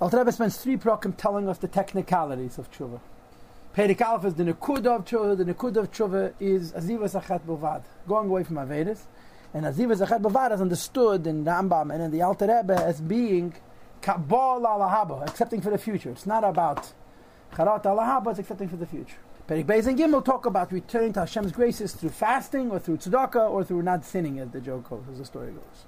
Alter Rebbe spends three prokim telling us the technicalities of tshuva. Perik Aleph is the nekuda of tshuva. The nekuda of tshuva is aziva zachat bovad, going away from avedis. And aziva zachat bovad is understood in the Rambam and in the Alter Rebbe as being kabal alahaba, accepting for the future. It's not about charat alahaba, it's accepting for the future. Perik Beis and Gimel talk about returning to Hashem's graces through fasting or through tzedakah or through not sinning, as the joke goes, as the story goes.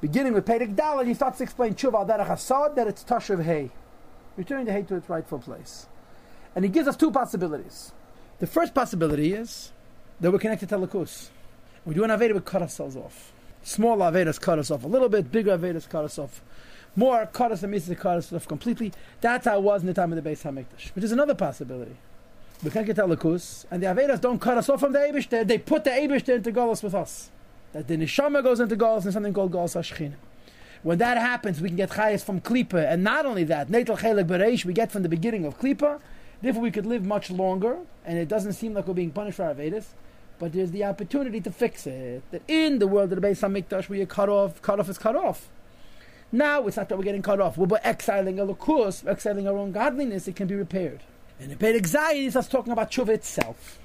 Beginning with Perik Dalad, he starts to explain al derech hasad that it's tashav hay, returning the hay to its rightful place. And he gives us two possibilities. The first possibility is that we're connected to Lakus. We do an Aveda, we cut ourselves off. Small Avedas cut us off a little bit, bigger Avedas cut us off more, cut us and misses cut us off completely. That's how it was in the time of the Beis HaMikdash. Which is another possibility. We can't get to Lakus, and the Avedas don't cut us off from the Abishter, they put the Abishter into Golos with us. That the Neshama goes into Golos and something called Golos HaShechina. When that happens, we can get Chayas from Klippa, and not only that, Netel Chelik Bereish, we get from the beginning of Klippa, Therefore, we could live much longer, and it doesn't seem like we're being punished for our Vedas. But there's the opportunity to fix it. That in the world of the Beis Hamikdash, where you're cut off, cut off is cut off. Now it's not that we're getting cut off. We're exiling a lukus, exiling our own godliness. It can be repaired. And in Perek Zayin, us talking about tshuva itself.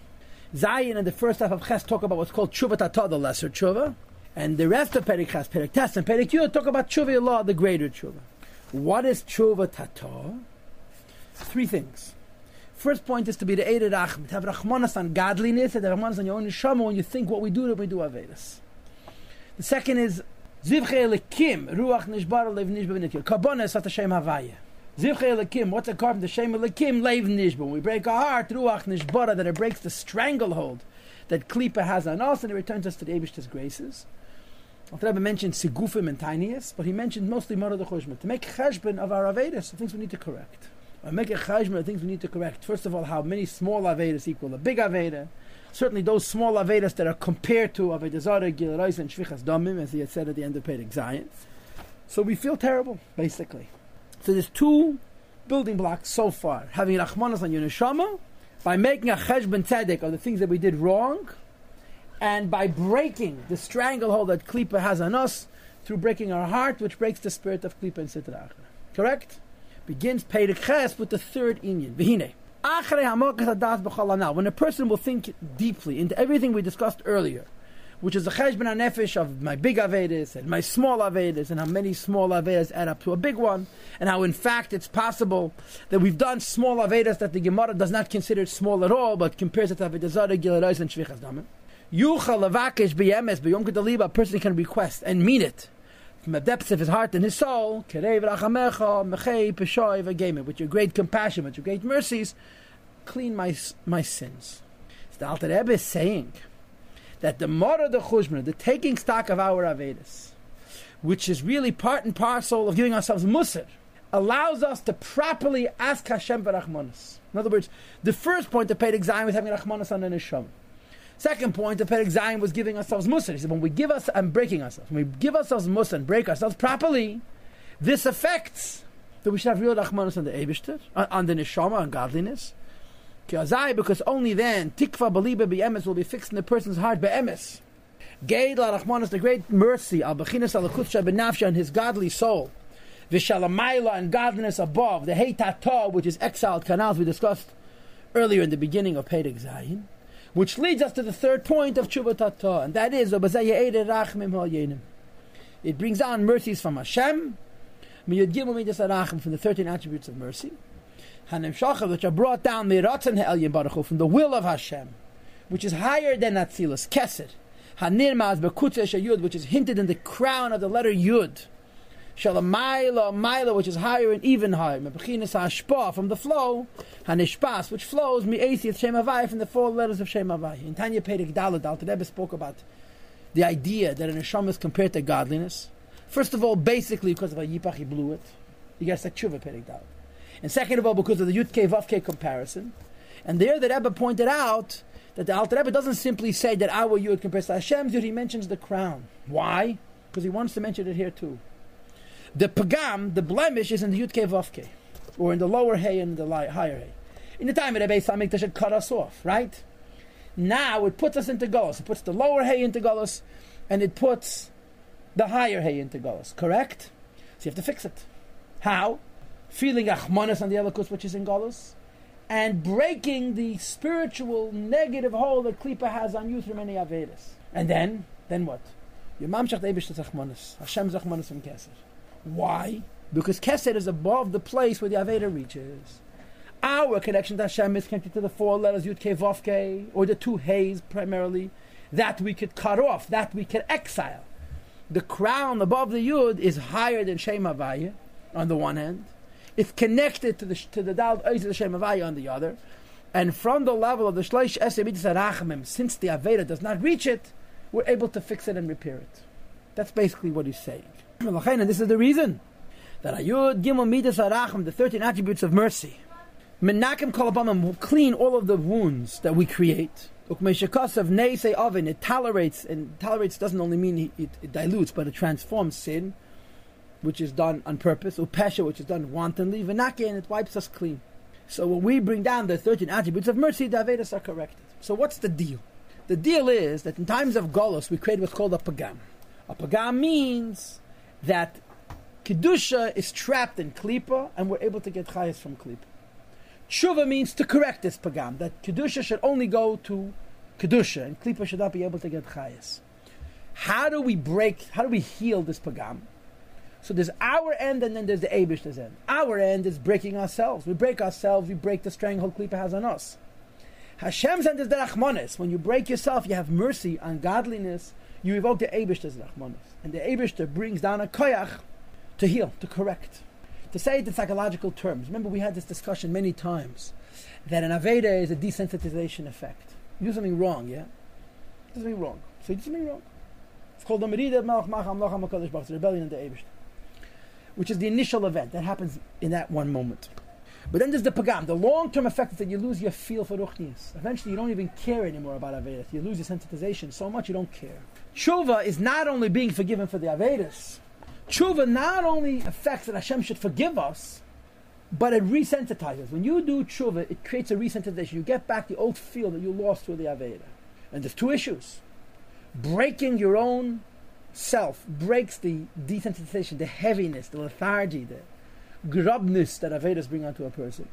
Zayin and the first half of Ches talk about what's called tshuva tata, the lesser tshuva. And the rest of Perek Ches, Perek Tes, and Perek Yud talk about tshuva Allah, the greater tshuva. What is tshuva tata? Three things. First point is to be the Rachman, to have Rachmanas on godliness, and Rachmanas on your own neshama when you think what we do, that we do Avedis. The second is Zivche Elikim, Ruach Nishbar Lev Nishba V'Nitkir. Karbonis at Hashem Havaya. Zivche Elikim, what's a carbon? The Shem Elikim. When we break our heart, Ruach Nishbara, that it breaks the stranglehold that Klippa has on us, and it returns us to the Abish's graces. Alter Rebbe mentioned Sigufim and Tinius, but he mentioned mostly Mara the to make cheshbon of our Avedis, the things we need to correct. I make a chajma of things we need to correct. First of all, how many small Avedas equal a big Aveda. Certainly those small Avedas that are compared to Aveda Zara, Gilarais, and Shvichas Damim, as he had said at the end of Perek Zayin. So we feel terrible, basically. So there's two building blocks so far. Having Rachmanas on your neshama, by making a cheshbon tzedek of the things that we did wrong, and by breaking the stranglehold that Klippa has on us through breaking our heart, which breaks the spirit of Klippa and Sitra Correct? begins Perek Ches with the third Inyan. V'hine. Now, when a person will think deeply into everything we discussed earlier, which is the cheshbon nefesh of my big avedis and my small avedis, and how many small avedis add up to a big one, and how in fact it's possible that we've done small avedis that the Gemara does not consider small at all, but compares it to avedazara, gilarais, and shvichas damim. Yuchal lavakesh b'yemes b'yom kedaliba, a person can request and mean it from the depths of his heart and his soul, with your great compassion, with your great mercies, clean my, my sins. The Alter Rebbe is saying that the Mora the Chuzmah, the taking stock of our Avedis, which is really part and parcel of giving ourselves Musar, allows us to properly ask Hashem for Rachmanis. In other words, the first point pay the exam was having Rachmanis on the Neshama. Second point, the Perek Zayin was giving ourselves Musa. He said, when we give us and breaking ourselves, when we give ourselves Musa and break ourselves properly, this affects that we should have real Rachmanus on the Eibishter, on the Neshama, on godliness. Because only then, Tikva Baliba Be'emes will be fixed in the person's heart Be'emes. Geid La Rachmanus, the great mercy, Al Bechinas Al Benafsha, and his godly soul. Vishalamayla and godliness above, the Heitata, which is exiled canals we discussed earlier in the beginning of Perek Zayin. Which leads us to the third point of Tshuva Tata, and that is It brings on mercies from Hashem, from the 13 attributes of mercy, which are brought down from the will of Hashem, which is higher than Atzilus, Keser, Hanirmaz bekutze shayud, which is hinted in the crown of the letter Yud. Shalamaila, Maila, which is higher and even higher. Mebechinas hashpa from the flow, hanishpas, which flows mi'esieth Shem Havai from the four letters of Shem. In Tanya Perek Dalad, Al spoke about the idea that an neshama is compared to godliness. First of all, basically because of a yipach, he blew it. You got tshuva Perek Dalad. And second of all, because of the Yud Vavke comparison. And there, the Rebbe pointed out that the Alter Rebbe doesn't simply say that our Yud compares to Hashem's Yud, he mentions the crown. Why? Because he wants to mention it here too. The pagam, the blemish, is in the yudke vavke, or in the lower hay and the higher hay. In the time of the Beis Hamikdash, it cut us off, right? Now it puts us into Golos. It puts the lower hay into Golos, and it puts the higher hay into Golos. Correct? So you have to fix it. How? Feeling achmanis on the elikus, which is in Galus, and breaking the spiritual negative hold that Klippa has on you through many Avedis. And then, then what? Your mamshach Eibish Zachmanis. Hashem Zachmanis from Keser. Why? Because Keser is above the place where the Aveda reaches. Our connection to Hashem is connected to the four letters Yud Ke Vav or the two Hays primarily, that we could cut off, that we could exile. The crown above the Yud is higher than Shem Havaya, on the one hand. It's connected to the to the Dal of the Shem Havaya on the other. And from the level of the Shleish Esebit since the Aveda does not reach it, we're able to fix it and repair it. That's basically what he's saying. And this is the reason that Ayud Gimel Midas Arachim, the 13 attributes of mercy, Menakim Kolabamim will clean all of the wounds that we create. Ukmeshakasav Neise Oven, it tolerates, and tolerates doesn't only mean it, it, dilutes, but it transforms sin, which is done on purpose, Upesha, which is done wantonly, Venake, and it wipes us clean. So when we bring down the 13 attributes of mercy, the Avedas are corrected. So what's the deal? The deal is that in times of Golos, we create what's called a Pagam. A Pagam means that Kedusha is trapped in Klippa, and we're able to get Chayas from Klippa. Tshuva means to correct this Pagam, that Kedusha should only go to Kedusha, and Klippa should not be able to get Chayas. How do we break, how do we heal this Pagam? So there's our end and then there's the Abish's end. Our end is breaking ourselves. We break ourselves, we break the stranglehold Klippa has on us. Hashem's end is the Rachmanis. When you break yourself, you have mercy on godliness, you evoke the Abish's Rachmanis. And the Abishter brings down a koyach to heal, to correct. To say it in psychological terms, remember we had this discussion many times that an Aveda is a desensitization effect. You do something wrong, yeah? You do something wrong. So you do something wrong. It's called the Merida Malach Macham Lacham HaKadosh rebellion in the Abishter which is the initial event that happens in that one moment. But then there's the pagam. The long-term effect is that you lose your feel for ruchnias. Eventually, you don't even care anymore about Avedas. You lose your sensitization so much you don't care. Tshuva is not only being forgiven for the Avedas. Tshuva not only affects that Hashem should forgive us, but it resensitizes. When you do tshuva, it creates a resensitization. You get back the old feel that you lost through the Aveda. And there's two issues. Breaking your own self breaks the desensitization, the heaviness, the lethargy, the grubness that Avedas bring onto a person.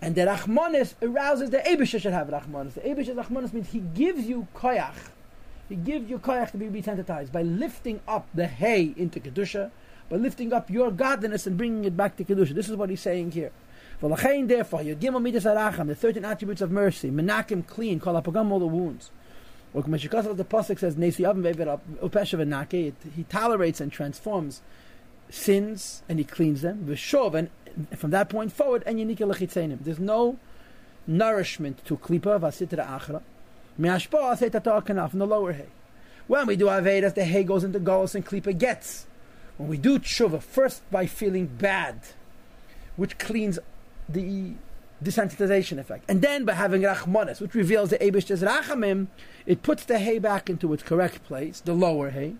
And the Rachmanis arouses the Abisha should have Rachmanis. The Abisha Rachmanis means he gives you koyach. He gives you koyach to be desensitized by lifting up the hay into Kedusha, by lifting up your godliness and bringing it back to Kedusha. This is what he's saying here. For Therefore, you give Aracham, the 13 attributes of mercy, menakim clean, call up all the wounds. Or the pasuk says, "Nesi avim He tolerates and transforms sins and he cleans them. V'shov, and from that point forward, and yinika. There's no nourishment to klipa vasitra achra. Me'ashpa asetatar kanaf from the lower hay. When we do avedas, the hay goes into golos and klipa gets. When we do tshuva, first by feeling bad, which cleans the desensitization effect. And then by having Rachmanis, which reveals the Abish's Rachamim, it puts the hay back into its correct place, the lower hay.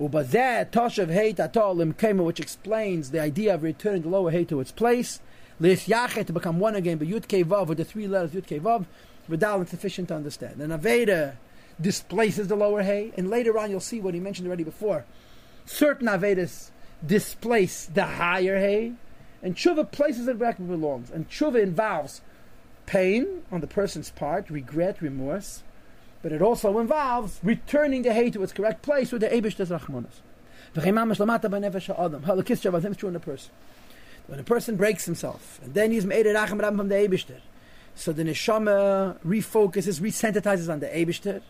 Ubazeh Toshav Hay Tatolim Kema, which explains the idea of returning the lower hay to its place. Lis Yachet to become one again, but Yud Vav, with the three letters Yud Vav, Vidal is sufficient to understand. And Aveda displaces the lower hay, and later on you'll see what he mentioned already before. Certain Avedas displace the higher hay, and tshuva places it back where it belongs. And tshuva involves pain on the person's part, regret, remorse, but it also involves returning the hate to its correct place with the Abish des Rachmanas. It's true in a person. When a person breaks himself, and then he's made racham from the Abishter, so the neshama refocuses, resensitizes on the Abishter,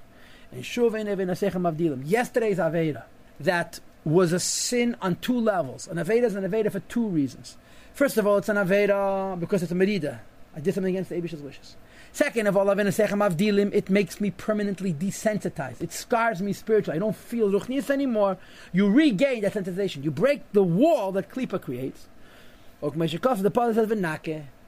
and shuv avdilim. Yesterday's aveda that was a sin on two levels. An aveda is an aveda for two reasons. First of all, it's an Aveda because it's a Merida. I did something against the Abish's wishes. Second of all, it makes me permanently desensitized. It scars me spiritually. I don't feel Ruchnias anymore. You regain that sensitization. You break the wall that Klippa creates. The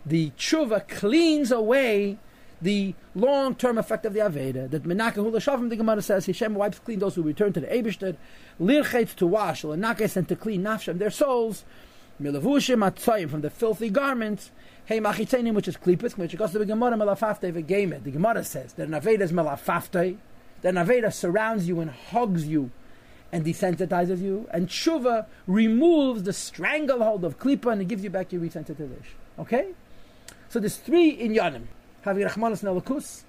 the tshuva cleans away the long-term effect of the Aveda. That Menake Hula Shavim, the Gemara says, Hashem wipes clean those who return to the Abishter, Lirchetz to wash, Lenakes and to clean Nafshem, their souls, Milavushim atzayim from the filthy garments. Hey machitzenim, which is klipis, which goes to the Gemara melafafte v'gemet. The Gemara says that an aveda is melafafte. That an aveda surrounds you and hugs you, and desensitizes you, and tshuva removes the stranglehold of klipa and it gives you back your resensitization. Okay? So there's three in Your Rachmanas Nelakus,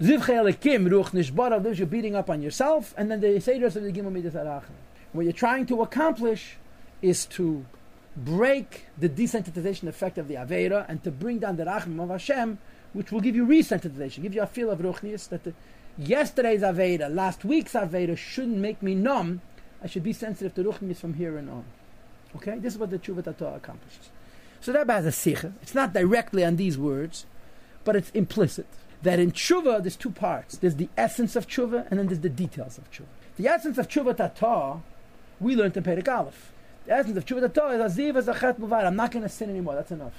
Zivche Elikim, Ruch Nishbara, those you're beating up on yourself, and then the Seder's of the Gimel Midas Arachim. What you're trying to accomplish is to break the desensitization effect of the Avera and to bring down the Rachim of Hashem, which will give you resensitization, give you a feel of Ruchnius that the, yesterday's Aveda, last week's Aveda shouldn't make me numb. I should be sensitive to Ruchnius from here and on. Okay? This is what the Tshuva Torah accomplishes. So that has a sikha. It's not directly on these words, but it's implicit. That in tshuva, there's two parts. There's the essence of tshuva, and then there's the details of tshuva. The essence of tshuva tata, we learned in Perek Aleph. The essence of tshuva tata is aziv zachet muvar. I'm not going to sin anymore. That's enough.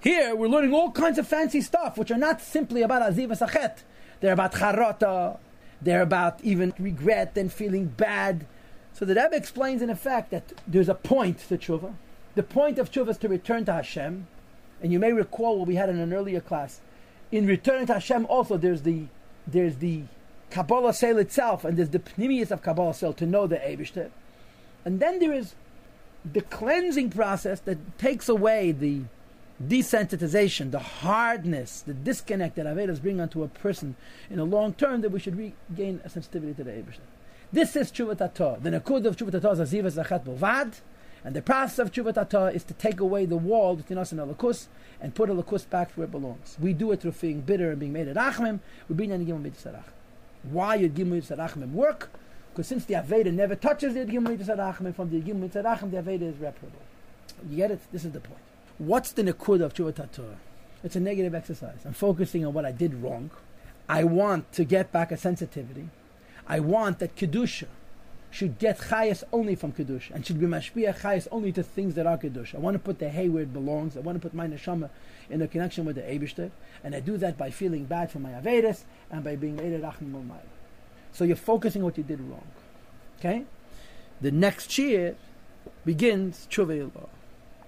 Here, we're learning all kinds of fancy stuff, which are not simply about aziv zachet. They're about charata. They're about even regret and feeling bad. So the Rebbe explains in effect that there's a point to tshuva. The point of tshuva is to return to Hashem. And you may recall what we had in an earlier class. In returning to Hashem also there's the there's the Kabbalah Sale itself and there's the pnimius of Kabbalah Sale to know the Eibishter. And then there is the cleansing process that takes away the desensitization, the hardness, the disconnect that Avedas bring onto a person in a long term that we should regain a sensitivity to the Eibishter. This is Atah. The Nakud of Atah is Azivas Zachat Bovad. And the process of Tshuvat Atah is to take away the wall between us and Alakus and put Alakus back where it belongs. We do it through being bitter and being made at Achmim. We bring in the Gimel Mitzvah Why Yud Gimel Mitzvah work? Because since the Aveda never touches the Gimel Mitzvah from the Gimel Mitzvah the Aveda is reparable. You get it? This is the point. What's the Nakud of Tshuvat Atah? It's a negative exercise. I'm focusing on what I did wrong. I want to get back a sensitivity. I want that Kedusha, should get chayas only from kedusha and should be mashpia chayas only to things that are kedusha. I want to put the hay where it belongs. I want to put my neshama in a connection with the Eibishter, and I do that by feeling bad for my avedis and by being made rachim So you're focusing what you did wrong. Okay, the next year begins tshuva